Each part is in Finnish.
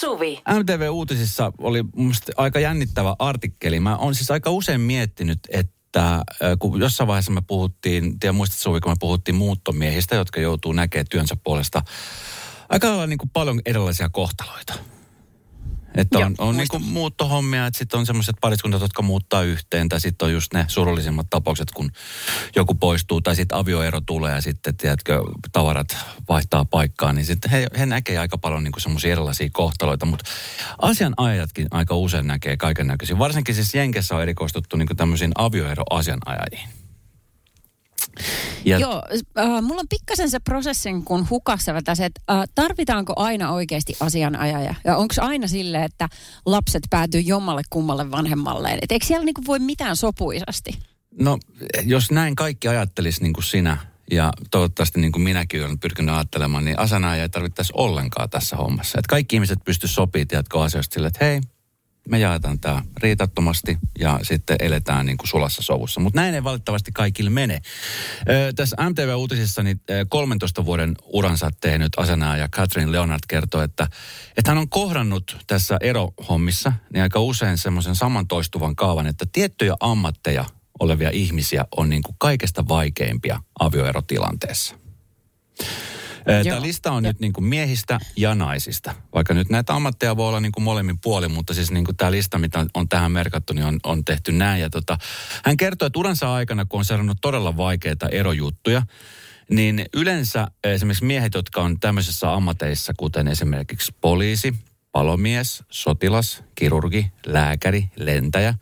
Suvi. MTV-uutisissa oli mun mielestä aika jännittävä artikkeli. Mä oon siis aika usein miettinyt, että äh, kun jossain vaiheessa me puhuttiin, tiedä muistat Suvi, kun me puhuttiin muuttomiehistä, jotka joutuu näkemään työnsä puolesta aika lailla niin kuin paljon erilaisia kohtaloita. Että on, Joo, on niin kuin muuttohommia, että sitten on semmoiset pariskunnat, jotka muuttaa yhteen, tai sitten on just ne surullisimmat tapaukset, kun joku poistuu, tai sitten avioero tulee, ja sitten, tiedätkö, tavarat vaihtaa paikkaa, niin sitten he, he näkee aika paljon niin semmoisia erilaisia kohtaloita, mutta asianajajatkin aika usein näkee kaiken näköisiä. Varsinkin siis Jenkessä on erikoistuttu niin tämmöisiin avioero-asianajajiin. Ja... Joo, äh, mulla on pikkasen se prosessin, kun hukassa vetäisi, että äh, tarvitaanko aina oikeasti asianajaja? Ja onko aina sille, että lapset päätyy jommalle kummalle vanhemmalleen? Et eikö siellä niinku voi mitään sopuisasti? No, jos näin kaikki ajattelisi niin kuin sinä, ja toivottavasti niin kuin minäkin olen pyrkinyt ajattelemaan, niin asianajaja ei tarvittaisi ollenkaan tässä hommassa. Että kaikki ihmiset pystyisivät sopimaan, tiedätkö, asioista sille, että hei, me jaetaan tämä riitattomasti ja sitten eletään niin kuin sulassa sovussa. Mutta näin ei valitettavasti kaikille mene. Ö, tässä MTV-uutisissa niin 13 vuoden uransa tehnyt ja Catherine Leonard kertoo, että, että hän on kohdannut tässä erohommissa niin aika usein semmoisen saman toistuvan kaavan, että tiettyjä ammatteja olevia ihmisiä on niin kuin kaikesta vaikeimpia avioerotilanteessa. Tämä lista on ja. nyt niin kuin miehistä ja naisista. Vaikka nyt näitä ammatteja voi olla niin kuin molemmin puolin, mutta siis niin kuin tämä lista, mitä on tähän merkattu, niin on, on tehty näin. Ja tota, hän kertoo, että uransa aikana, kun on seurannut todella vaikeita erojuttuja, niin yleensä esimerkiksi miehet, jotka on tämmöisissä ammateissa, kuten esimerkiksi poliisi, palomies, sotilas, kirurgi, lääkäri, lentäjä,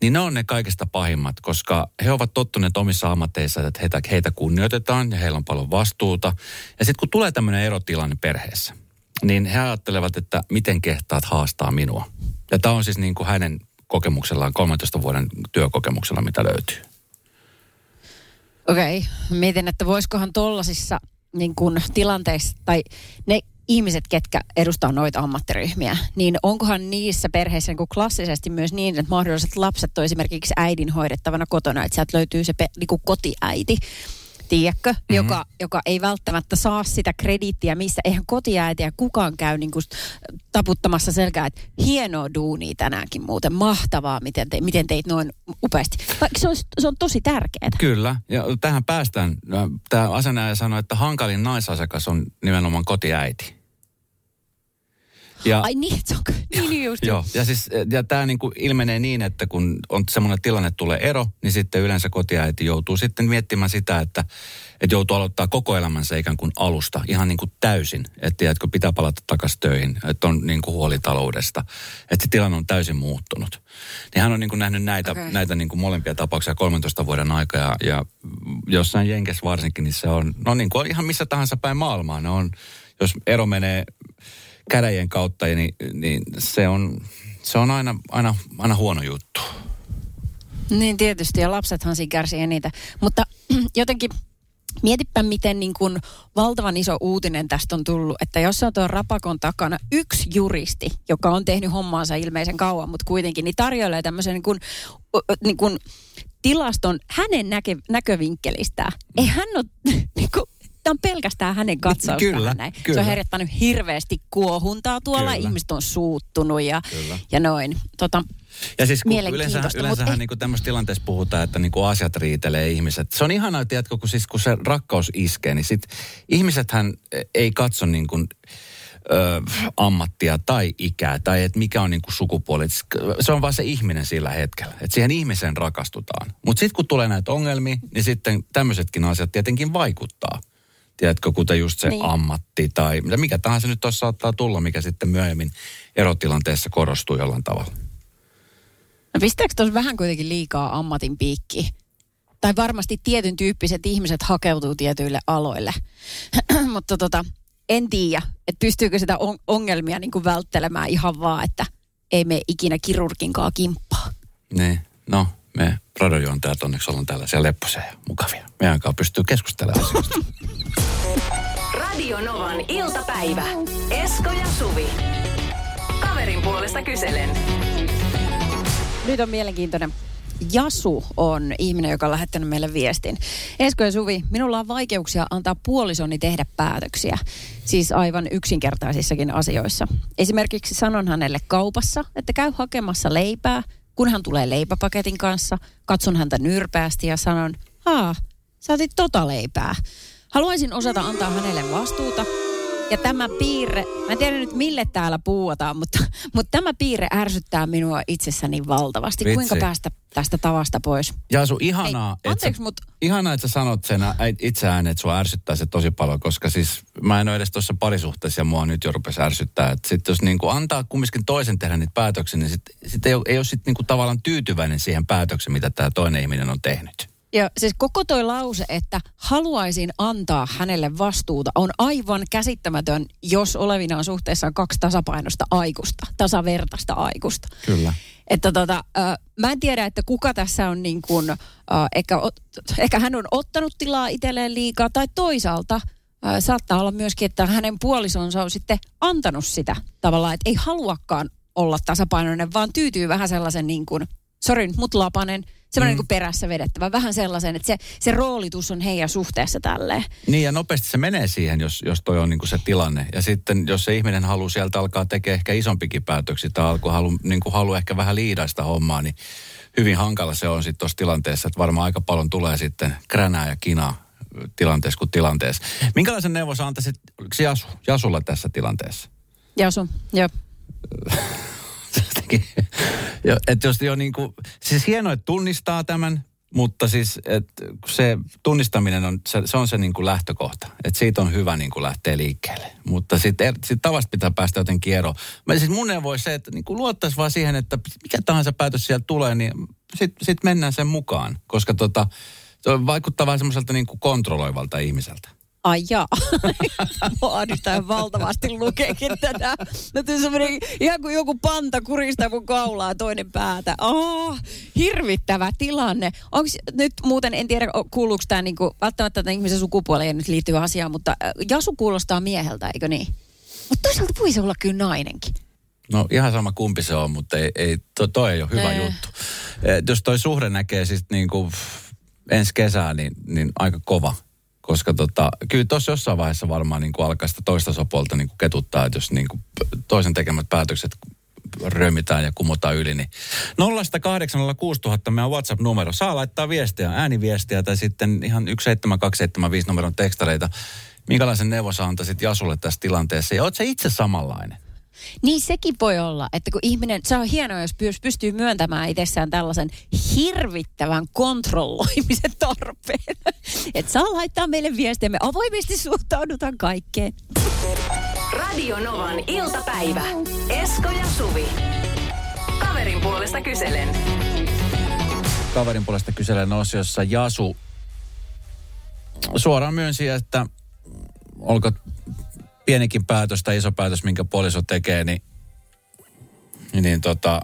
niin ne on ne kaikista pahimmat, koska he ovat tottuneet omissa ammatteissa, että heitä, heitä kunnioitetaan ja heillä on paljon vastuuta. Ja sitten kun tulee tämmöinen erotilanne perheessä, niin he ajattelevat, että miten kehtaat haastaa minua. Ja tämä on siis niin kuin hänen kokemuksellaan, 13 vuoden työkokemuksella, mitä löytyy. Okei, okay. mietin, että voisikohan tollasissa niin kuin tilanteissa, tai ne ihmiset, ketkä edustaa noita ammattiryhmiä, niin onkohan niissä perheissä niin kuin klassisesti myös niin, että mahdolliset lapset on esimerkiksi äidin hoidettavana kotona, että sieltä löytyy se pe, niin kuin kotiäiti, tiedätkö, mm-hmm. joka, joka ei välttämättä saa sitä krediittiä, missä eihän kotiäitiä kukaan käy niin kuin taputtamassa selkää, että hienoa duunia tänäänkin muuten, mahtavaa, miten, te, miten teit noin upeasti. Vaikka se on, se on tosi tärkeää. Kyllä, ja tähän päästään. Tämä asianajaja sanoi, että hankalin naisasiakas on nimenomaan kotiäiti. Ja, Ai niin, se on, niin, niin just. Joo, ja, siis, ja tämä niinku ilmenee niin, että kun on semmoinen tilanne, että tulee ero, niin sitten yleensä kotiäiti joutuu sitten miettimään sitä, että, että joutuu aloittaa koko elämänsä ikään kuin alusta, ihan niin kuin täysin. Että tiedätkö, pitää palata takaisin töihin, että on niin kuin huoli taloudesta, että se tilanne on täysin muuttunut. Niin hän on niin kuin nähnyt näitä, okay. näitä niin kuin molempia tapauksia 13 vuoden aikaa ja, ja jossain Jenkes varsinkin, niin se on, no niin kuin ihan missä tahansa päin maailmaa, ne on, jos ero menee käräjien kautta, niin, niin se on, se on aina, aina, aina huono juttu. Niin tietysti, ja lapsethan siinä kärsii eniten. Mutta jotenkin Mietipä, miten niin kuin valtavan iso uutinen tästä on tullut, että jos on tuon rapakon takana yksi juristi, joka on tehnyt hommaansa ilmeisen kauan, mutta kuitenkin, niin tarjoilee tämmöisen niin kuin, niin kuin tilaston hänen näke, näkövinkkelistään. Ei hän ole niin kuin, tämä on pelkästään hänen katsaustaan. Kyllä, näin. kyllä. Se on herättänyt hirveästi kuohuntaa tuolla, kyllä. ihmiset on suuttunut ja, ja noin. Tota, ja siis kun yleensä, yleensähän niin tämmöisessä tilanteessa puhutaan, että niin kuin asiat riitelee ihmiset. Se on ihanaa, tiedätkö, kun, siis, kun se rakkaus iskee, niin sit ihmisethän ei katso niin kuin, ö, ammattia tai ikää tai että mikä on niin kuin sukupuoli. Se on vain se ihminen sillä hetkellä. Että siihen ihmiseen rakastutaan. Mutta sitten kun tulee näitä ongelmia, niin sitten tämmöisetkin asiat tietenkin vaikuttaa tiedätkö, kuten just se niin. ammatti tai mikä tahansa nyt tuossa saattaa tulla, mikä sitten myöhemmin erotilanteessa korostuu jollain tavalla. No pistääkö tuossa vähän kuitenkin liikaa ammatin piikki? Tai varmasti tietyn tyyppiset ihmiset hakeutuu tietyille aloille. Mutta tota, en tiedä, että pystyykö sitä on- ongelmia niin kuin välttelemään ihan vaan, että ei me ikinä kirurginkaan kimppaa. Niin, no me radiojuontajat onneksi ollaan tällaisia lepposia ja mukavia. Meidän kanssa pystyy keskustelemaan asioista. Radio Novan iltapäivä. Esko ja Suvi. Kaverin puolesta kyselen. Nyt on mielenkiintoinen Jasu on ihminen, joka on lähettänyt meille viestin. Esko ja Suvi, minulla on vaikeuksia antaa puolisoni tehdä päätöksiä. Siis aivan yksinkertaisissakin asioissa. Esimerkiksi sanon hänelle kaupassa, että käy hakemassa leipää. Kun hän tulee leipäpaketin kanssa, katson häntä nyrpeästi ja sanon, haa, sä otit tota leipää. Haluaisin osata antaa hänelle vastuuta, ja tämä piirre, mä en tiedä nyt mille täällä puhutaan, mutta, mutta tämä piirre ärsyttää minua itsessäni valtavasti. Vitsi. Kuinka päästä tästä tavasta pois? Jaasu, ihanaa, Ei, että sä, anteeksi, mut- ihanaa, että sä sanot sen ä- itse ääneen, että sua ärsyttää se tosi paljon, koska siis mä en ole edes tuossa parisuhteessa ja mua nyt jo rupesi ärsyttää. Että sit jos niinku antaa kumminkin toisen tehdä niitä päätöksiä, niin sit, sit ei, ole, ei ole sit niinku tavallaan tyytyväinen siihen päätökseen, mitä tämä toinen ihminen on tehnyt. Ja siis koko toi lause, että haluaisin antaa hänelle vastuuta, on aivan käsittämätön, jos olevinaan suhteessa on kaksi tasapainosta aikuista, tasavertaista aikuista. Kyllä. Että tota, äh, mä en tiedä, että kuka tässä on niin kuin, äh, ehkä, ot, ehkä hän on ottanut tilaa itselleen liikaa, tai toisaalta äh, saattaa olla myöskin, että hänen puolisonsa on sitten antanut sitä tavallaan, että ei haluakaan olla tasapainoinen, vaan tyytyy vähän sellaisen niin kuin, sori nyt mut lapanen, semmoinen mm. niin kuin perässä vedettävä, vähän sellaisen, että se, se roolitus on heidän suhteessa tälleen. Niin ja nopeasti se menee siihen, jos, jos toi on niinku se tilanne. Ja sitten jos se ihminen haluaa sieltä alkaa tekemään ehkä isompikin päätöksiä tai alku, halu, niinku haluaa ehkä vähän liidaista hommaa, niin hyvin hankala se on sitten tuossa tilanteessa. Että varmaan aika paljon tulee sitten kränää ja kinaa tilanteessa kuin tilanteessa. Minkälaisen neuvon sä antaisit Jasu, Jasulla tässä tilanteessa? Jasu, joo. Että jos jo niin kuin, siis hienoa, että tunnistaa tämän, mutta siis että se tunnistaminen on se, se, on se niin kuin lähtökohta. Että siitä on hyvä niin kuin lähteä liikkeelle. Mutta sitten er, sit tavasta pitää päästä jotenkin eroon. Mä siis mun neuvo se, että niin kuin luottaisi vaan siihen, että mikä tahansa päätös sieltä tulee, niin sitten sit mennään sen mukaan. Koska tota, se vaikuttaa vähän semmoiselta niin kuin kontrolloivalta ihmiseltä. Ai jaa. Mua ahdistaa valtavasti lukeekin tätä. On semmoinen, ihan kuin joku panta kuristaa kun kaulaa toinen päätä. Oh, hirvittävä tilanne. Onko nyt muuten, en tiedä kuuluuko tämä niinku, välttämättä tämän ihmisen sukupuoleen nyt liittyvä asia, mutta äh, Jasu kuulostaa mieheltä, eikö niin? Mutta toisaalta voisi olla kyllä nainenkin. No ihan sama kumpi se on, mutta ei, ei to, toi ei ole hyvä Nee. juttu. Et jos toi suhde näkee siis niin kuin ensi kesää, niin, niin aika kova. Koska tota, kyllä tuossa jossain vaiheessa varmaan niin kuin alkaa sitä toista sopuolta niin kuin ketuttaa, että jos niin kuin toisen tekemät päätökset römitään ja kumotaan yli, niin 0806000 meidän WhatsApp-numero. Saa laittaa viestiä, ääniviestiä tai sitten ihan 17275 numeron tekstareita. Minkälaisen neuvon sä antaisit Jasulle tässä tilanteessa? Ja oot sä itse samanlainen? Niin sekin voi olla, että kun ihminen, se on hienoa, jos py- pystyy myöntämään itsessään tällaisen hirvittävän kontrolloimisen tarpeen. Että saa laittaa meille viestiä, me avoimesti suhtaudutaan kaikkeen. Radio Novan iltapäivä. Esko ja Suvi. Kaverin puolesta kyselen. kaverin puolesta kyselen osiossa Jasu suoraan myönsi, että olko pienikin päätös tai iso päätös, minkä puoliso tekee, niin, niin tota,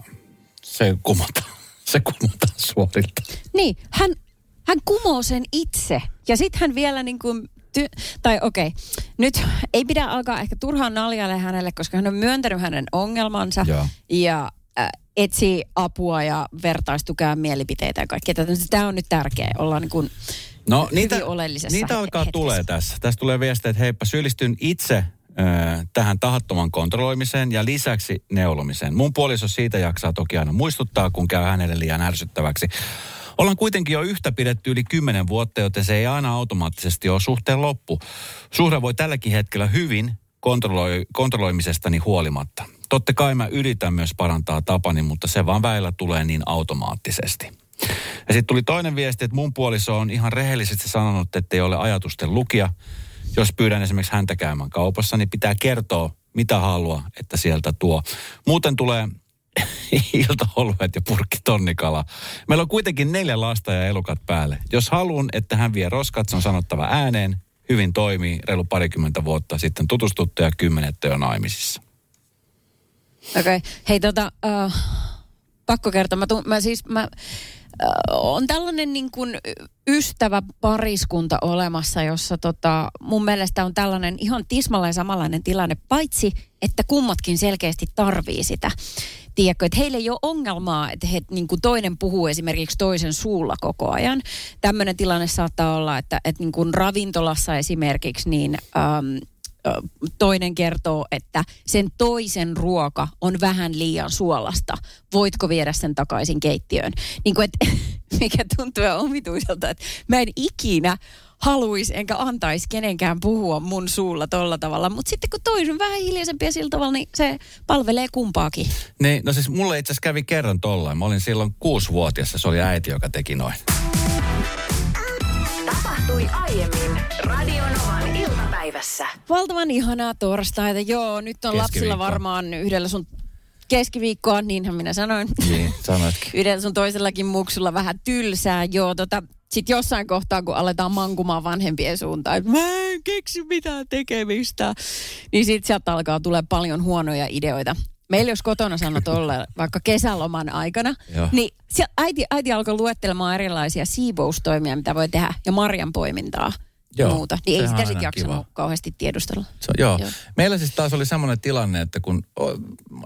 se kumotaan, se kumotaan suorilta. Niin, hän, hän kumoo sen itse. Ja sitten hän vielä niin kuin, ty- tai okei, okay, nyt ei pidä alkaa ehkä turhaan naljalle hänelle, koska hän on myöntänyt hänen ongelmansa Joo. ja äh, etsii apua ja vertaistukea mielipiteitä ja kaikkea. Tämä on nyt tärkeää, ollaan niin kuin, No niitä, oleellisessa niitä alkaa tulee tässä. Tässä tulee viestiä, että heippa syyllistyn itse tähän tahattoman kontrolloimiseen ja lisäksi neulomiseen. Mun puoliso siitä jaksaa toki aina muistuttaa, kun käy hänelle liian ärsyttäväksi. Ollaan kuitenkin jo yhtä pidetty yli kymmenen vuotta, joten se ei aina automaattisesti ole suhteen loppu. Suhde voi tälläkin hetkellä hyvin kontrolloi, kontrolloimisestani huolimatta. Totta kai mä yritän myös parantaa tapani, mutta se vaan väillä tulee niin automaattisesti. Ja sitten tuli toinen viesti, että mun puoliso on ihan rehellisesti sanonut, että ei ole ajatusten lukija. Jos pyydän esimerkiksi häntä käymään kaupassa, niin pitää kertoa, mitä haluaa, että sieltä tuo. Muuten tulee iltaoluet ja purkki tonnikala. Meillä on kuitenkin neljä lasta ja elukat päälle. Jos haluan, että hän vie roskat, se on sanottava ääneen. Hyvin toimii, reilu parikymmentä vuotta sitten tutustuttu ja kymmenettä jo naimisissa. Okei. Okay. Hei tota, uh, pakko kertoa. Mä, tuun, mä siis, mä, uh, on tällainen niin kuin ystävä pariskunta olemassa, jossa tota, mun mielestä on tällainen ihan tismalleen samanlainen tilanne, paitsi että kummatkin selkeästi tarvii sitä. tiedätkö, että heillä ei ole ongelmaa, että he, niin kuin toinen puhuu esimerkiksi toisen suulla koko ajan. Tämmöinen tilanne saattaa olla, että, että niin kuin ravintolassa esimerkiksi, niin äm, toinen kertoo, että sen toisen ruoka on vähän liian suolasta. Voitko viedä sen takaisin keittiöön? Niin kuin, että, mikä tuntuu omituiselta, että mä en ikinä haluaisi enkä antaisi kenenkään puhua mun suulla tolla tavalla. Mutta sitten kun toisen vähän hiljaisempi ja sillä tavalla, niin se palvelee kumpaakin. Niin, no siis mulle itse asiassa kävi kerran tollain. Mä olin silloin kuusivuotias se oli äiti, joka teki noin. Tapahtui aiemmin Radionovan iltapäivässä. Valtavan ihanaa torstaita. Joo, nyt on lapsilla varmaan yhdellä sun keskiviikkoa, niinhän minä sanoin. Niin, sanoitkin. yhdellä sun toisellakin muksulla vähän tylsää. Joo, tota, sitten jossain kohtaa, kun aletaan mankumaan vanhempien suuntaan, että mä en keksi mitään tekemistä, niin sitten sieltä alkaa tulee paljon huonoja ideoita. Meillä jos kotona sanot olla vaikka kesäloman aikana, Joo. niin äiti, äiti alkoi luettelemaan erilaisia siivoustoimia, mitä voi tehdä, ja marjan poimintaa ja Joo, muuta. Niin ei sitä sitten jaksanut kiva. kauheasti tiedustella. Se, joo. Joo. Meillä siis taas oli semmoinen tilanne, että kun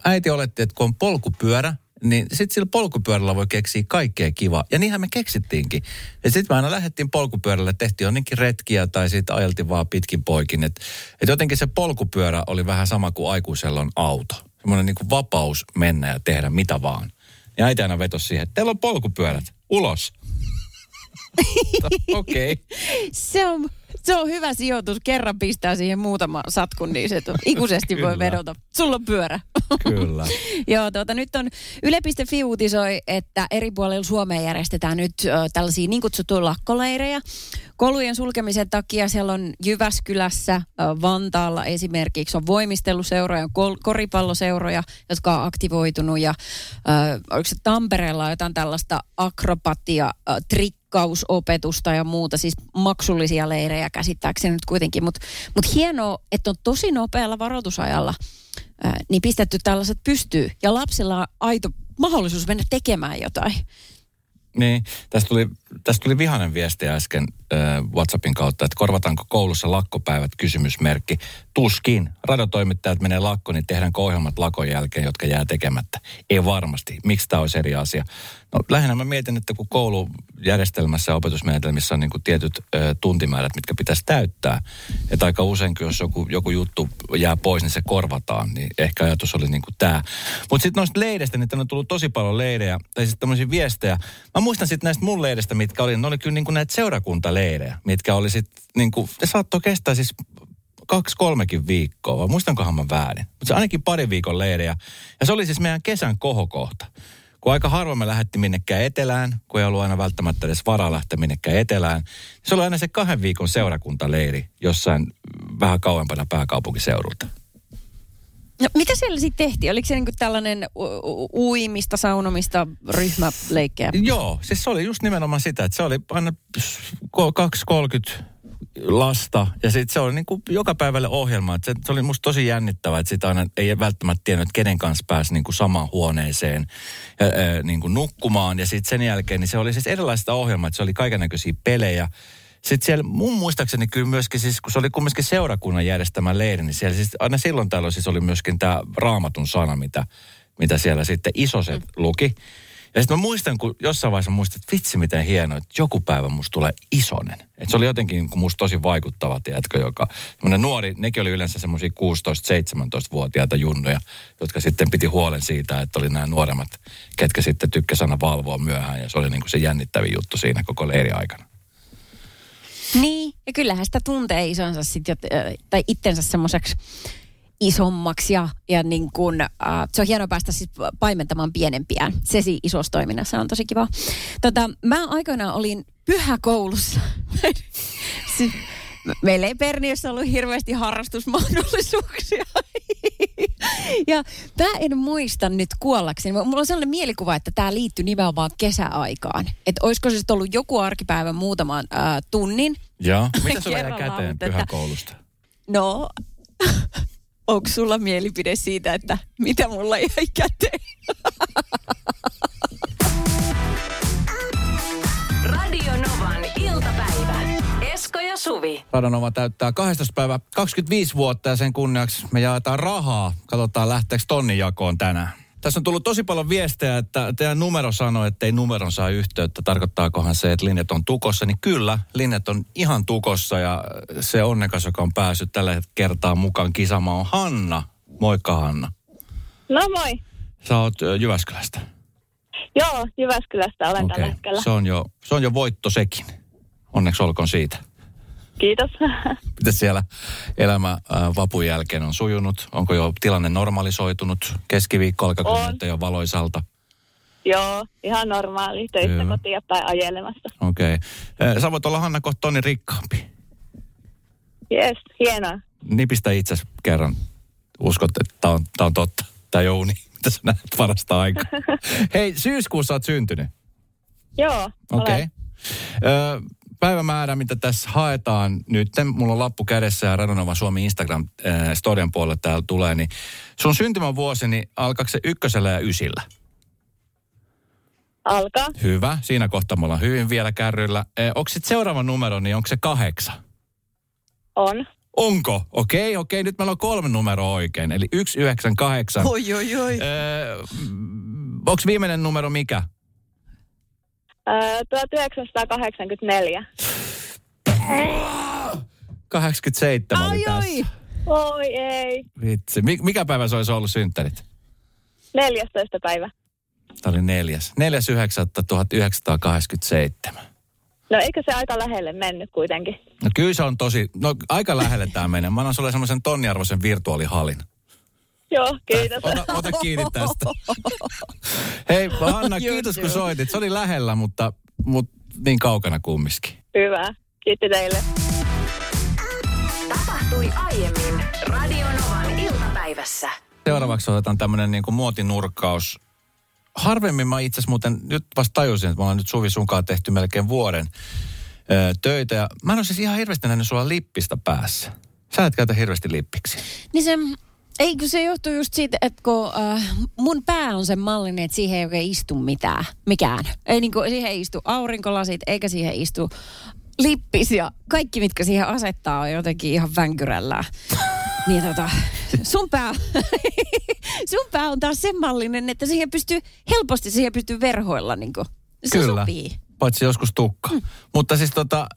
äiti oletti, että kun on polkupyörä, niin sitten sillä polkupyörällä voi keksiä kaikkea kivaa. Ja niinhän me keksittiinkin. Ja sitten me aina lähdettiin polkupyörällä, tehtiin jonnekin retkiä tai sitten ajeltiin vaan pitkin poikin. Että et jotenkin se polkupyörä oli vähän sama kuin aikuisella on auto. Semmoinen niin kuin vapaus mennä ja tehdä mitä vaan. Ja äiti aina vetosi siihen, että teillä on polkupyörät, ulos. Okei. Okay. Se on, se on hyvä sijoitus. Kerran pistää siihen muutama satkun, niin se ikuisesti voi vedota. Sulla on pyörä. Kyllä. Joo, tuota, nyt on Yle.fi uutisoi, että eri puolilla Suomea järjestetään nyt ö, tällaisia niin kutsuttuja lakkoleirejä. Koulujen sulkemisen takia siellä on Jyväskylässä, ö, Vantaalla esimerkiksi on voimisteluseuroja, kol- koripalloseuroja, jotka on aktivoitunut ja ö, oliko se Tampereella jotain tällaista akrobatia, ö, trikkausopetusta ja muuta, siis maksullisia leirejä käsittääkseni nyt kuitenkin, mutta mut hienoa, että on tosi nopealla varoitusajalla ää, niin pistetty tällaiset pystyy. Ja lapsilla on aito mahdollisuus mennä tekemään jotain. Niin, tästä tuli, tästä tuli vihainen viesti äsken äh, WhatsAppin kautta, että korvataanko koulussa lakkopäivät kysymysmerkki. Tuskin. Radiotoimittajat menee lakko, niin tehdäänkö ohjelmat lakon jälkeen, jotka jää tekemättä? Ei varmasti. Miksi tämä olisi eri asia? No lähinnä mä mietin, että kun koulujärjestelmässä ja opetusmenetelmissä on niin kuin tietyt ö, tuntimäärät, mitkä pitäisi täyttää. Että aika usein, jos joku, joku juttu jää pois, niin se korvataan. Niin ehkä ajatus oli niin kuin tämä. Mutta sitten noista leideistä, niin tänne on tullut tosi paljon leirejä, tai sitten tämmöisiä viestejä. Mä muistan sitten näistä mun leideistä, mitkä oli, ne oli kyllä niin kuin näitä seurakuntaleirejä, mitkä oli sitten, niin kuin, ne saattoi kestää siis kaksi, kolmekin viikkoa, vai muistankohan mä väärin. Mutta se ainakin pari viikon leirejä. Ja se oli siis meidän kesän kohokohta. Kun aika harvoin me lähdettiin minnekään etelään, kun ei ollut aina välttämättä edes varaa lähteä minnekään etelään. niin Se oli aina se kahden viikon seurakuntaleiri jossain vähän kauempana pääkaupunkiseudulta. No, mitä siellä sitten tehtiin? Oliko se niinku tällainen u- u- uimista, saunomista, ryhmäleikkejä? Joo, siis se oli just nimenomaan sitä, että se oli aina 2.30 lasta ja sitten se oli niin kuin joka päivälle ohjelma. Se, se oli musta tosi jännittävää, että sitä aina ei välttämättä tiennyt, että kenen kanssa pääsi niin kuin samaan huoneeseen ja, ää, niin kuin nukkumaan. Ja sitten sen jälkeen niin se oli siis erilaista ohjelmaa, että se oli kaikennäköisiä pelejä. Sitten siellä mun muistaakseni kyllä myöskin, siis, kun se oli kumminkin seurakunnan järjestämä leiri, niin siellä siis aina silloin tällöin siis oli myöskin tämä raamatun sana, mitä, mitä siellä sitten isoset luki. Ja sitten mä muistan, kun jossain vaiheessa muistin, että vitsi miten hienoa, että joku päivä musta tulee isonen. Että se oli jotenkin niin musta tosi vaikuttava, tiedätkö, joka, semmoinen nuori, nekin oli yleensä semmoisia 16-17-vuotiaita junnuja, jotka sitten piti huolen siitä, että oli nämä nuoremmat, ketkä sitten tykkäsivät aina valvoa myöhään. Ja se oli niin kuin se jännittävin juttu siinä koko leiri aikana. Niin, ja kyllähän sitä tuntee isonsa sit, jot- ö, tai itsensä semmoiseksi isommaksi ja, ja niin kun, äh, se on hienoa päästä siis paimentamaan pienempiään. Se siinä isossa toiminnassa on tosi kiva. Tota, mä aikoinaan olin pyhäkoulussa. Si- Meillä ei Perniössä ollut hirveästi harrastusmahdollisuuksia. ja mä en muista nyt kuollakseni. Mulla on sellainen mielikuva, että tämä liittyy nimenomaan kesäaikaan. Että olisiko se ollut joku arkipäivä muutaman äh, tunnin. Joo. Mitä sulla jäi käteen pyhäkoulusta? No, onko sulla mielipide siitä, että mitä mulla jäi käteen? Radio Novan iltapäivä. Esko ja Suvi. Radonova täyttää 12 päivä 25 vuotta ja sen kunniaksi me jaetaan rahaa. Katsotaan lähteekö tonnin jakoon tänään. Tässä on tullut tosi paljon viestejä, että teidän numero sanoo, että ei numeron saa yhteyttä. Tarkoittaakohan se, että linjat on tukossa? Niin kyllä, linjat on ihan tukossa ja se onnekas, joka on päässyt tällä kertaa mukaan kisamaan on Hanna. Moikka Hanna. No moi. Sä oot Jyväskylästä. Joo, Jyväskylästä olen tällä hetkellä. Se on, jo, se on jo voitto sekin. Onneksi olkoon siitä. Kiitos. Miten siellä elämä äh, vapun jälkeen on sujunut? Onko jo tilanne normalisoitunut? Keskiviikko alkaa On. näyttää jo valoisalta. Joo, ihan normaali. Töistä Hyvä. kotiin päin ajelemassa. Okei. Okay. Sä voit olla Hanna kohta tonni rikkaampi. Jes, hienoa. Nipistä itse kerran. Uskot, että tämä on, tää on totta. Tämä Jouni, mitä sä näet parasta aikaa. Hei, syyskuussa oot syntynyt. Joo, Okei. Ö, päivämäärä, mitä tässä haetaan nyt, mulla on lappu kädessä ja Radonova Suomi Instagram äh, storien puolelle täällä tulee, niin sun syntymävuosi, niin alkaako se ykkösellä ja ysillä? Alkaa. Hyvä, siinä kohtaa me ollaan hyvin vielä kärryillä. Äh, onko sitten seuraava numero, niin onko se kahdeksan? On. Onko? Okei, okei, nyt meillä on kolme numeroa oikein, eli 198. Oi, oi, oi. Öö, onko viimeinen numero mikä? Öö, 1984. 87 oli Ai, tässä. oi. Oi ei. Vitsi. Mi- mikä päivä se olisi ollut synttärit? 14. päivä. Tämä oli neljäs. 4.9.1987. No eikö se aika lähelle mennyt kuitenkin? No kyllä se on tosi, no aika lähelle tämä menee. Mä annan sulle semmoisen tonniarvoisen virtuaalihallin. Joo, kiitos. Ota, ota kiinni tästä. Hei Hanna, kiitos kun soitit. Se oli lähellä, mutta, mutta niin kaukana kumminkin. Hyvä. Kiitti teille. Tapahtui aiemmin Radionovan iltapäivässä. Seuraavaksi otetaan tämmöinen niin kuin muotinurkkaus. Harvemmin mä itse muuten nyt vasta tajusin, että me ollaan nyt Suvi sunkaan tehty melkein vuoden ö, töitä. Ja mä en ole siis ihan hirveästi nähnyt sulla lippistä päässä. Sä et käytä hirveästi lippiksi. Niin se, ei kun se johtuu just siitä, että kun äh, mun pää on sen mallinen, että siihen ei oikein istu mitään, mikään. Ei niinku, siihen ei istu aurinkolasit, eikä siihen istu lippis ja kaikki, mitkä siihen asettaa, on jotenkin ihan vänkyrällä. Niin tota, sun pää, sun pää on taas sen mallinen, että siihen pystyy, helposti siihen pystyy verhoilla niinku. Se Kyllä. sopii. Paitsi joskus tukka. Mm. Mutta siis tota,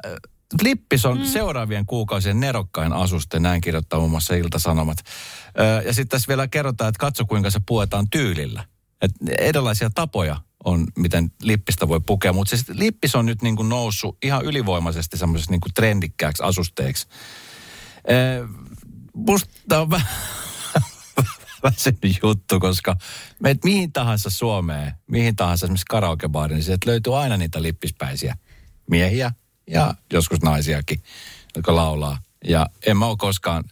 ö, lippis on mm. seuraavien kuukausien nerokkain asuste, näin kirjoittaa muun muassa Ilta-Sanomat. Ö, ja sitten tässä vielä kerrotaan, että katso kuinka se puetaan tyylillä. Et erilaisia tapoja on, miten lippistä voi pukea, mutta siis lippis on nyt niin kuin noussut ihan ylivoimaisesti semmoiseksi niin kuin trendikkääksi asusteeksi. Ö, musta on vähän väsynyt juttu, koska meet mihin tahansa Suomeen, mihin tahansa esimerkiksi karaokebaariin, niin sieltä löytyy aina niitä lippispäisiä miehiä ja joskus naisiakin, jotka laulaa. Ja en mä ole koskaan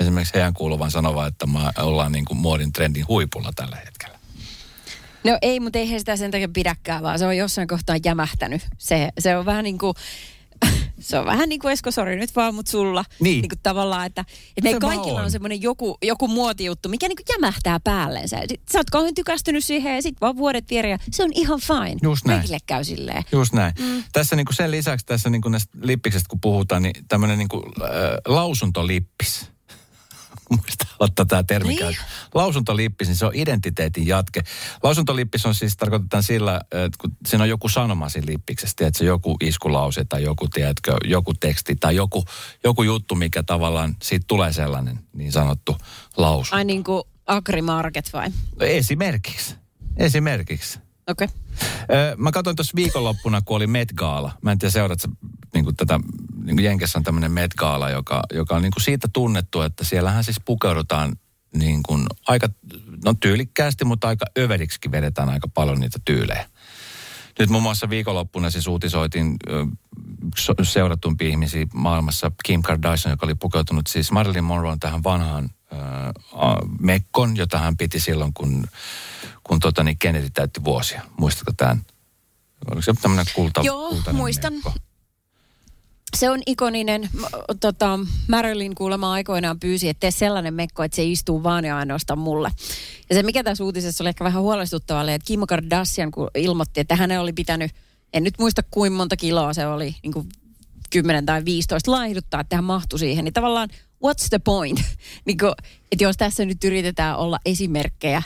esimerkiksi heidän kuuluvan sanova, että me ollaan niin kuin muodin trendin huipulla tällä hetkellä. No ei, mutta eihän sitä sen takia pidäkään, vaan se on jossain kohtaa jämähtänyt. Se, se on vähän niin kuin, se on vähän niin kuin Esko, sori nyt vaan, mutta sulla. Niin. niin kuin tavallaan, että, että Se me vaan kaikilla on, on. semmoinen joku, joku muotijuttu, mikä niin kuin jämähtää päällensä. Sit Sä oot kauhean tykästynyt siihen ja sit vaan vuodet vieri ja se on ihan fine. Just näin. Kaikille käy silleen. Just näin. Mm. Tässä niin kuin sen lisäksi tässä niin kuin näistä lippiksestä kun puhutaan, niin tämmöinen niin kuin, äh, lausuntolippis. Muista ottaa tämä termi Niin. niin. Lausuntolippis, niin se on identiteetin jatke. Lausuntolippis on siis, tarkoitetaan sillä, että kun siinä on joku sanoma siinä lippiksessä, että se joku iskulause tai joku, tiedätkö, joku teksti tai joku, joku juttu, mikä tavallaan siitä tulee sellainen niin sanottu lausunto. Ai niin kuin agrimarket vai? Esimerkiksi. Esimerkiksi. Okei. Okay. Mä katsoin tuossa viikonloppuna, kun oli Met Gala. Mä en tiedä, seuratko niin tätä, niin kuin Jenkessä on tämmöinen Met Gala, joka, joka on niin kuin siitä tunnettu, että siellähän siis pukeudutaan niin kuin aika, no tyylikkäästi, mutta aika överiksi vedetään aika paljon niitä tyylejä. Nyt muun muassa viikonloppuna siis uutisoitiin so- seuratumpi ihmisiä maailmassa Kim Kardashian, joka oli pukeutunut siis Marilyn Monroe tähän vanhaan a, mekkon, jota hän piti silloin, kun, kun tota, niin Kennedy täytti vuosia. Muistatko tämän? Oliko se tämmöinen kulta, Joo, muistan. Mekko? Se on ikoninen. Tota, Marilyn kuulemma aikoinaan pyysi, että tee sellainen mekko, että se istuu vaan ja ainoastaan mulle. Ja se, mikä tässä uutisessa oli ehkä vähän huolestuttavaa, oli, että Kim Kardashian kun ilmoitti, että hän oli pitänyt, en nyt muista kuinka monta kiloa se oli, niin kuin 10 tai 15 laihduttaa, että hän mahtui siihen. Niin tavallaan, what's the point? niin kuin, että jos tässä nyt yritetään olla esimerkkejä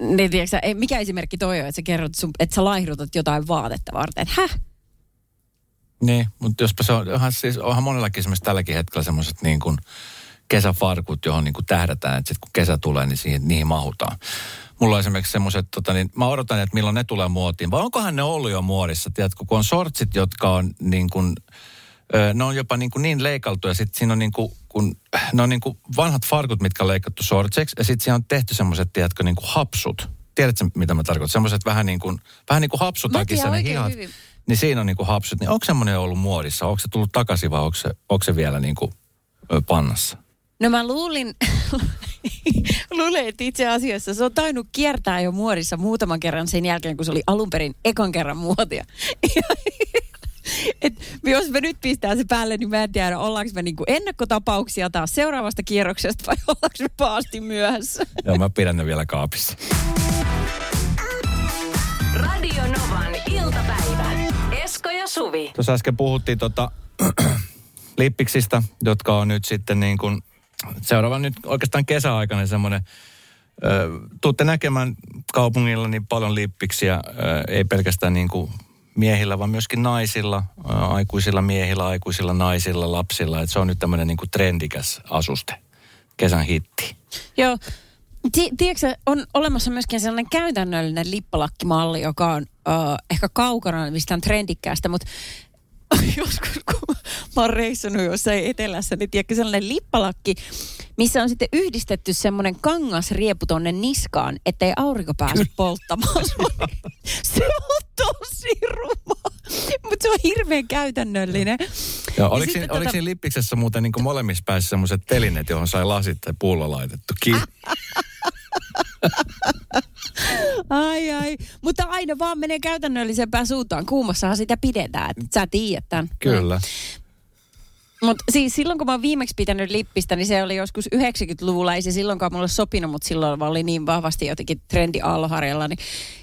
niin tiedätkö, mikä esimerkki toi on, että sä kerrot, sun, että sä laihdutat jotain vaatetta varten. Häh? Niin, mutta jospa se on, onhan, siis, onhan monellakin esimerkiksi tälläkin hetkellä semmoiset niin kuin kesäfarkut, johon niin kuin tähdätään, että sit kun kesä tulee, niin siihen, niihin mahutaan. Mulla on esimerkiksi semmoiset, tota, niin mä odotan, että milloin ne tulee muotiin. Vai onkohan ne ollut jo muodissa? Tiedätkö, kun on sortsit, jotka on niin kuin, ne on jopa niin, kuin niin leikaltu ja sitten siinä on niin kuin, kun, ne on niin kuin vanhat farkut, mitkä on leikattu sortseiksi ja sitten siinä on tehty semmoiset, tiedätkö, niin kuin hapsut. Tiedätkö, mitä mä tarkoitan? Semmoiset vähän niin kuin, vähän niin kuin hapsutakissa ne hihat. hyvin. Niin siinä on niin kuin hapsut. Niin onko semmoinen ollut muodissa? Onko se tullut takaisin vai onko se, onko se vielä niin kuin pannassa? No mä luulin, luulin, että itse asiassa se on tainnut kiertää jo muodissa muutaman kerran sen jälkeen, kun se oli alun perin ekan kerran muotia. Et jos me nyt pistää se päälle, niin mä en tiedä, ollaanko me niinku ennakkotapauksia taas seuraavasta kierroksesta vai ollaanko me paasti myöhässä. Joo, mä pidän ne vielä kaapissa. Radio Novan iltapäivä. Ja Suvi. Tuossa äsken puhuttiin tota, lippiksistä, jotka on nyt sitten niin kuin seuraavan nyt oikeastaan kesäaikainen semmoinen, ö, tuutte näkemään kaupungilla niin paljon lippiksiä, ö, ei pelkästään niin kuin miehillä, vaan myöskin naisilla, ö, aikuisilla miehillä, aikuisilla naisilla, lapsilla. Et se on nyt tämmöinen niin kuin trendikäs asuste, kesän hitti. Joo. Ti- tiedätkö, on olemassa myöskin sellainen käytännöllinen lippalakkimalli, joka on uh, ehkä kaukana mistään trendikkäästä, mutta joskus kun mä oon reissannut jossain etelässä, niin tiedätkö sellainen lippalakki, missä on sitten yhdistetty semmoinen kangasriepu tonne niskaan, ettei aurinko pääse polttamaan. Se on, tosi ruma, mutta se on hirveän käytännöllinen. Joo, Ja oliko, siinä, tota- oliko siinä lippiksessä muuten niin molemmissa päässä semmoiset telineet, johon sai lasit tai pullo laitettu kiinni? Ai ai, mutta aina vaan menee käytännöllisempään suuntaan. Kuumassahan sitä pidetään, että sä tiedät tämän. Kyllä. Mutta siis silloin, kun mä oon viimeksi pitänyt lippistä, niin se oli joskus 90-luvulla. Ei se silloinkaan mulle sopinut, mutta silloin mä oli niin vahvasti jotenkin trendi aalloharjalla. Niin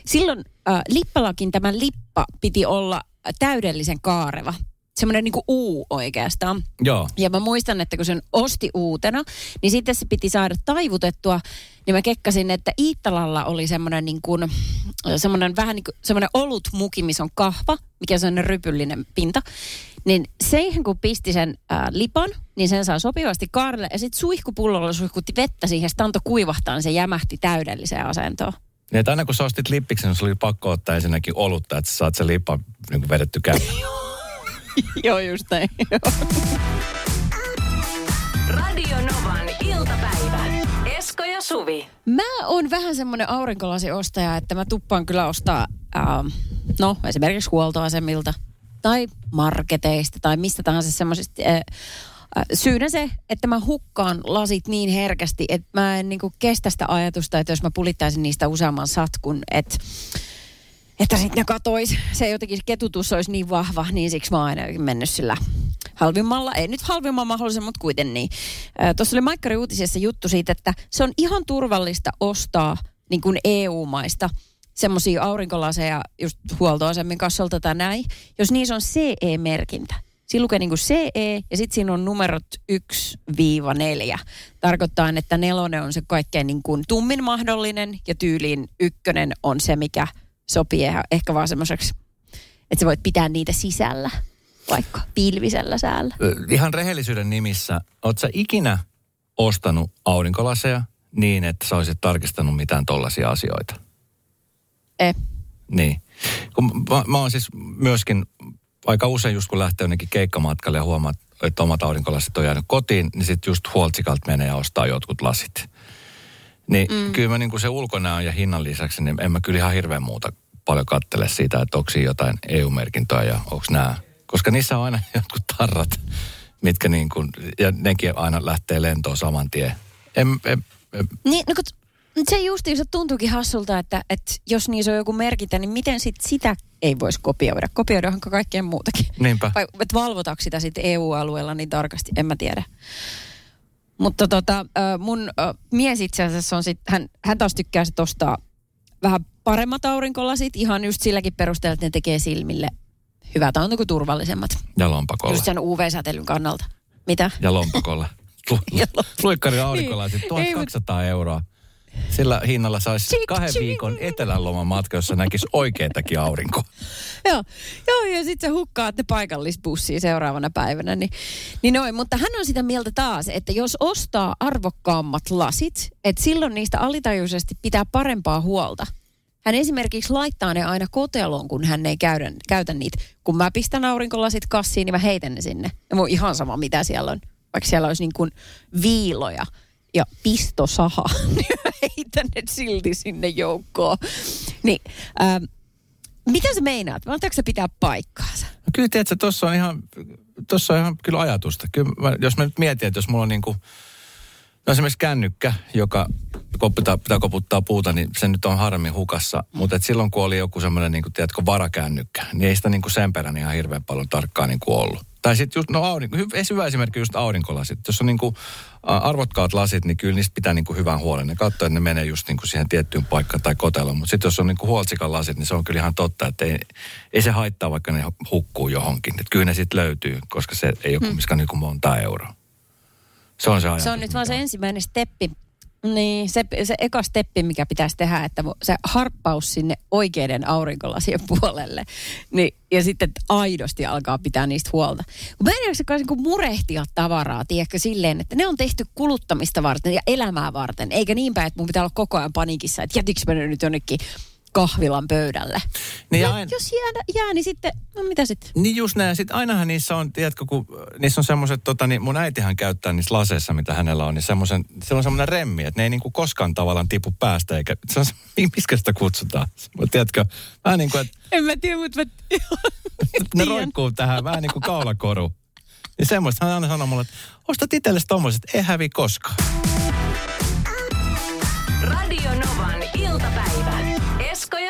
silloin äh, lippalakin tämä lippa piti olla täydellisen kaareva. Semmoinen niinku U oikeastaan. Joo. Ja mä muistan, että kun sen osti uutena, niin sitten se piti saada taivutettua. Niin mä kekkasin, että Iittalalla oli semmoinen niin kuin, semmoinen vähän niin kuin, semmoinen olutmuki, missä on kahva, mikä on semmoinen rypyllinen pinta. Niin siihen kun pisti sen ää, lipan, niin sen saa sopivasti kaarelle. Ja sitten suihkupullolla suihkutti vettä siihen, sitä antoi kuivahtaa, niin se jämähti täydelliseen asentoon. Niin, että aina kun sä ostit lippiksen, niin sulla oli pakko ottaa ensinnäkin olutta, että sä saat sen lippan niin vedetty käteen. Joo, just näin. Radio Novan iltapäivä. Esko ja Suvi. Mä oon vähän semmoinen aurinkolasi-ostaja, että mä tuppaan kyllä ostaa, ähm, no esimerkiksi huoltoasemilta tai marketeista tai mistä tahansa semmoisista. Äh, äh, syynä se, että mä hukkaan lasit niin herkästi, että mä en niinku kestä sitä ajatusta, että jos mä pulittaisin niistä useamman satkun, että että sitten ne katois. Se jotenkin ketutus olisi niin vahva, niin siksi mä oon aina mennyt sillä halvimmalla. Ei nyt halvimmalla mahdollisen, mutta kuitenkin niin. Tuossa oli Maikkari uutisessa juttu siitä, että se on ihan turvallista ostaa niin kuin EU-maista semmoisia aurinkolaseja just huoltoasemin kassolta tai näin, jos niissä on CE-merkintä. Siinä lukee niin kuin CE ja sitten siinä on numerot 1-4. Tarkoittaa, että nelonen on se kaikkein niin kuin tummin mahdollinen ja tyyliin ykkönen on se, mikä sopii ehkä- vaan semmoiseksi, että sä voit pitää niitä sisällä, vaikka pilvisellä säällä. Ihan rehellisyyden nimissä, oot sä ikinä ostanut aurinkolaseja niin, että sä olisit tarkistanut mitään tollaisia asioita? E. Niin. Kun mä, mä oon siis myöskin aika usein just kun lähtee jonnekin keikkamatkalle ja huomaat, että omat aurinkolasit on jäänyt kotiin, niin sitten just huoltsikalta menee ja ostaa jotkut lasit. Niin mm. kyllä mä niin se ulkonäön ja hinnan lisäksi, niin en mä kyllä ihan hirveän muuta paljon kattele siitä, että onko siinä jotain EU-merkintöä ja onko nämä. Koska niissä on aina jotkut tarrat, mitkä niin kuin, ja nekin aina lähtee lentoon saman tien. En, en, en, Niin, no kun, se justiinsa tuntuukin hassulta, että, että jos niissä on joku merkintä, niin miten sit sitä ei voisi kopioida? Kopioidaanko kaikkea muutakin? Niinpä. Vai että valvotaanko sitä sitten EU-alueella niin tarkasti? En mä tiedä. Mutta tota, mun mies itse asiassa on sit, hän, hän taas tykkää sit ostaa vähän paremmat aurinkolasit, ihan just silläkin perusteella, että ne tekee silmille hyvät, on kuin turvallisemmat. ja lompakolla. Just sen UV-säteilyn kannalta. Mitä? Ja lompakolla. Lu- Ja lo- Luikkarin aurinkolaiset, Niin. Ei, 1200 euroa. Sillä hinnalla saisi kahden viikon eteläloman matka, jossa näkisi oikeatakin aurinko. Joo, joo ja sitten sä hukkaatte paikallisbussiin seuraavana päivänä. Niin, niin noin, mutta hän on sitä mieltä taas, että jos ostaa arvokkaammat lasit, että silloin niistä alitajuisesti pitää parempaa huolta. Hän esimerkiksi laittaa ne aina koteloon, kun hän ei käydä, käytä niitä. Kun mä pistän aurinkolasit kassiin, niin mä heitän ne sinne. Ja mun ihan sama, mitä siellä on. Vaikka siellä olisi niin kuin viiloja ja pistosaha, niin heitän ne silti sinne joukkoon. Niin, ähm, mitä sä meinaat? Antaako se pitää paikkaansa? No kyllä tiedätkö, tuossa on ihan, tuossa on ihan kyllä ajatusta. Kyllä mä, jos mä nyt mietin, että jos mulla on niinku, no esimerkiksi kännykkä, joka koputtaa, pitää koputtaa puuta, niin se nyt on harmi hukassa. Mutta silloin kun oli joku semmoinen, niin kuin, tiedätkö, varakännykkä, niin ei sitä niin kuin sen perään ihan hirveän paljon tarkkaan niin kuin ollut. Tai sitten just, no aurinko, hy- hyvä esimerkki just aurinkolasit. Jos on niin kuin, arvokkaat lasit, niin kyllä niistä pitää niin kuin hyvän huolen. Ne katsoo, että ne menee just niin kuin siihen tiettyyn paikkaan tai koteloon. Mutta sitten jos on niin kuin huoltsikan lasit, niin se on kyllä ihan totta, että ei, ei se haittaa, vaikka ne hukkuu johonkin. Et kyllä ne sitten löytyy, koska se ei ole kumminkaan niin kuin monta euroa. Se on se ajatus. Se on nyt vaan se ensimmäinen steppi. Niin, se, se eka steppi, mikä pitäisi tehdä, että se harppaus sinne oikeiden aurinkolasien puolelle. Niin, ja sitten aidosti alkaa pitää niistä huolta. Mä en kai niinku murehtia tavaraa, tiedätkö, silleen, että ne on tehty kuluttamista varten ja elämää varten. Eikä niin päin, että mun pitää olla koko ajan paniikissa, että jätikö mä nyt jonnekin kahvilan pöydälle. Niin ja aina- jos jää, jää, niin sitten, no mitä sitten? Niin just näin. Sitten ainahan niissä on, tiedätkö, kun niissä on semmoiset, tota, niin mun äitihän käyttää niissä laseissa, mitä hänellä on, niin semmoisen, se on semmoinen remmi, että ne ei niinku koskaan tavallaan tipu päästä, eikä, se on, se- miskä sitä kutsutaan? Mutta tiedätkö, vähän niin kuin, että En mä tiedä, mutta mä ne roikkuu tähän, vähän niin kuin kaulakoru. Niin semmoista hän aina sanoo mulle, että ostat itsellesi tommoset, ei hävi koskaan. Radio Novan iltapäivä.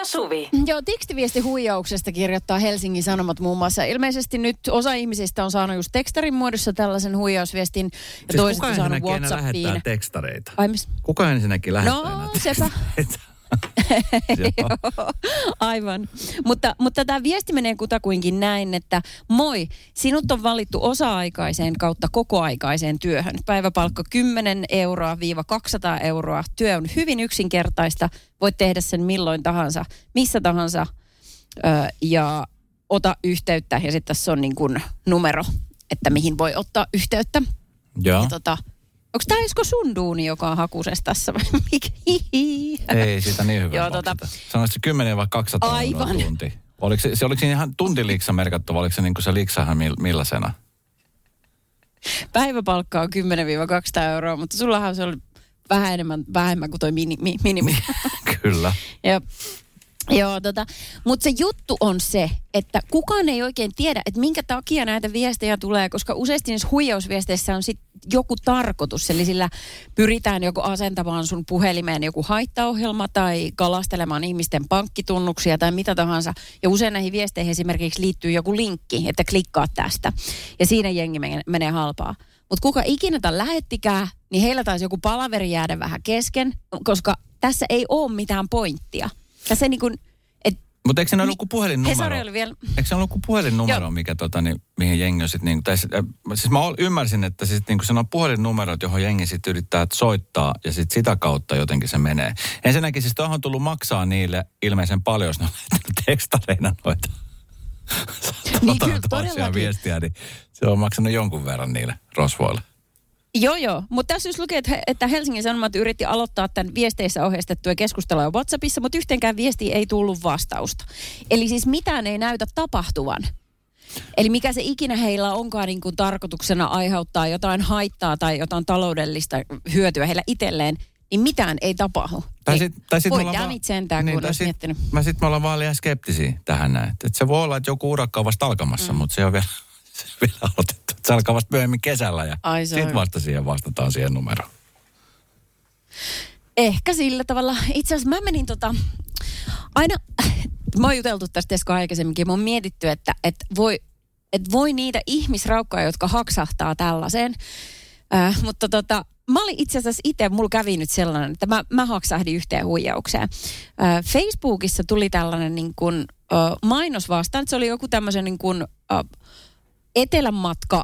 Ja Suvi. Joo, tekstiviesti huijauksesta kirjoittaa Helsingin Sanomat muun muassa. Ilmeisesti nyt osa ihmisistä on saanut just tekstarin muodossa tällaisen huijausviestin ja Siis toiset kuka on saanut Whatsappiin. lähettää tekstareita? Ai mis? Kuka ensinnäkin lähettää No, sepä. Joo. Aivan. Mutta, mutta tämä viesti menee kutakuinkin näin, että moi, sinut on valittu osa-aikaiseen kautta kokoaikaiseen työhön. Päiväpalkka 10 euroa viiva 200 euroa. Työ on hyvin yksinkertaista. Voit tehdä sen milloin tahansa, missä tahansa ö, ja ota yhteyttä. Ja sitten tässä on niin kuin numero, että mihin voi ottaa yhteyttä. Joo. Ja tota, onko tämä Esko sun duuni, joka on hakusessa tässä vai mikä? Ei sitä niin hyvä Joo, tota- Sanoisitko 10 vai 200 Aivan. tunti? Oliko se, se, oliko siinä ihan tuntiliksa merkattu, vai oliko se niin kuin se liksahan mill, millaisena? Päiväpalkka on 10-200 euroa, mutta sullahan se oli vähän enemmän, vähemmän kuin toi mini, mi, minimi. Kyllä. ja, joo, tota, mutta se juttu on se, että kukaan ei oikein tiedä, että minkä takia näitä viestejä tulee, koska useasti niissä huijausviesteissä on sit joku tarkoitus, eli sillä pyritään joko asentamaan sun puhelimeen joku haittaohjelma tai kalastelemaan ihmisten pankkitunnuksia tai mitä tahansa. Ja usein näihin viesteihin esimerkiksi liittyy joku linkki, että klikkaa tästä. Ja siinä jengi menee, halpaa. Mutta kuka ikinä tämän lähettikään, niin heillä taisi joku palaveri jäädä vähän kesken, koska tässä ei ole mitään pointtia. Tässä niin kuin, et Mutta eikö se joku Hesari puhelinnumero? oli vielä, Eikö se ole joku puhelinnumero, mikä tota, niin, mihin jengi on sitten, niin, tai, äh, siis mä ymmärsin, että sit, niin se on puhelinnumerot, johon jengi sitten yrittää soittaa ja sitten sitä kautta jotenkin se menee. Ensinnäkin siis tuohon on tullut maksaa niille ilmeisen paljon, jos ne on lähettänyt tekstareina noita Niin kyllä, todellakin. viestiä, niin se on maksanut jonkun verran niille rosvoille. Joo, joo. Mutta tässä just lukee, että, he- että Helsingin Sanomat yritti aloittaa tämän viesteissä ohjeistettuja keskustelua WhatsAppissa, mutta yhteenkään viestiin ei tullut vastausta. Eli siis mitään ei näytä tapahtuvan. Eli mikä se ikinä heillä onkaan niin kuin tarkoituksena aiheuttaa jotain haittaa tai jotain taloudellista hyötyä heillä itselleen, niin mitään ei tapahdu. Tai sit, tai sit voi ollaan damn it sentään, niin, kun olisi sit, miettinyt. Mä sit me ollaan vaan liian skeptisiä tähän näin. Et se voi olla, että joku urakka on vasta alkamassa, mm. mutta se on vielä, vielä aloitettu. Se alkaa vasta myöhemmin kesällä ja sitten vasta siihen vastataan siihen numeroon. Ehkä sillä tavalla. Itse asiassa mä menin tota, aina, mä oon juteltu tästä Esko aikaisemminkin, mä oon mietitty, että, että voi, että voi niitä ihmisraukkoja, jotka haksahtaa tällaiseen. Äh, mutta tota, mä olin itse asiassa itse, mulla kävi nyt sellainen, että mä, mä haksahdin yhteen huijaukseen. Äh, Facebookissa tuli tällainen niin kuin, äh, mainos vastaan, että se oli joku tämmöisen niin kuin, äh, etelänmatka,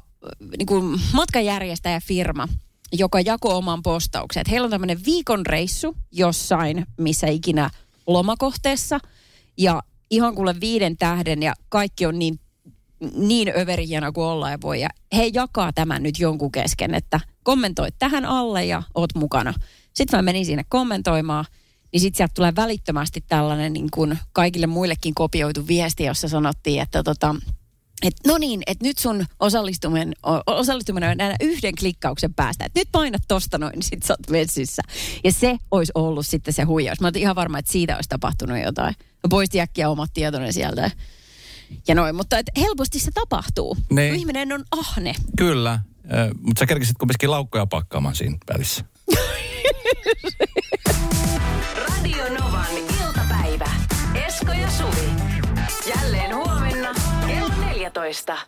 niin kuin matkajärjestäjäfirma. joka jakoi oman postauksen. Heillä on tämmöinen viikon reissu jossain, missä ikinä lomakohteessa. Ja ihan kuule viiden tähden ja kaikki on niin, niin överihieno kuin olla ja voi. Ja he jakaa tämän nyt jonkun kesken, että kommentoit tähän alle ja oot mukana. Sitten mä menin sinne kommentoimaan, niin sitten sieltä tulee välittömästi tällainen niin kuin kaikille muillekin kopioitu viesti, jossa sanottiin, että tota, et no niin, että nyt sun osallistuminen, osallistuminen on aina yhden klikkauksen päästä. Et nyt painat tosta noin, niin sit sä oot messissä. Ja se olisi ollut sitten se huijaus. Mä olin ihan varma, että siitä olisi tapahtunut jotain. Mä poistin äkkiä omat tietoni sieltä. Ja noin, mutta et helposti se tapahtuu. Niin. Ihminen on ahne. Kyllä, äh, mutta sä kerkisit kumminkin laukkoja pakkaamaan siinä välissä. Radio Novan iltapäivä. Esko ja Suvi. Jälleen huomenna 14.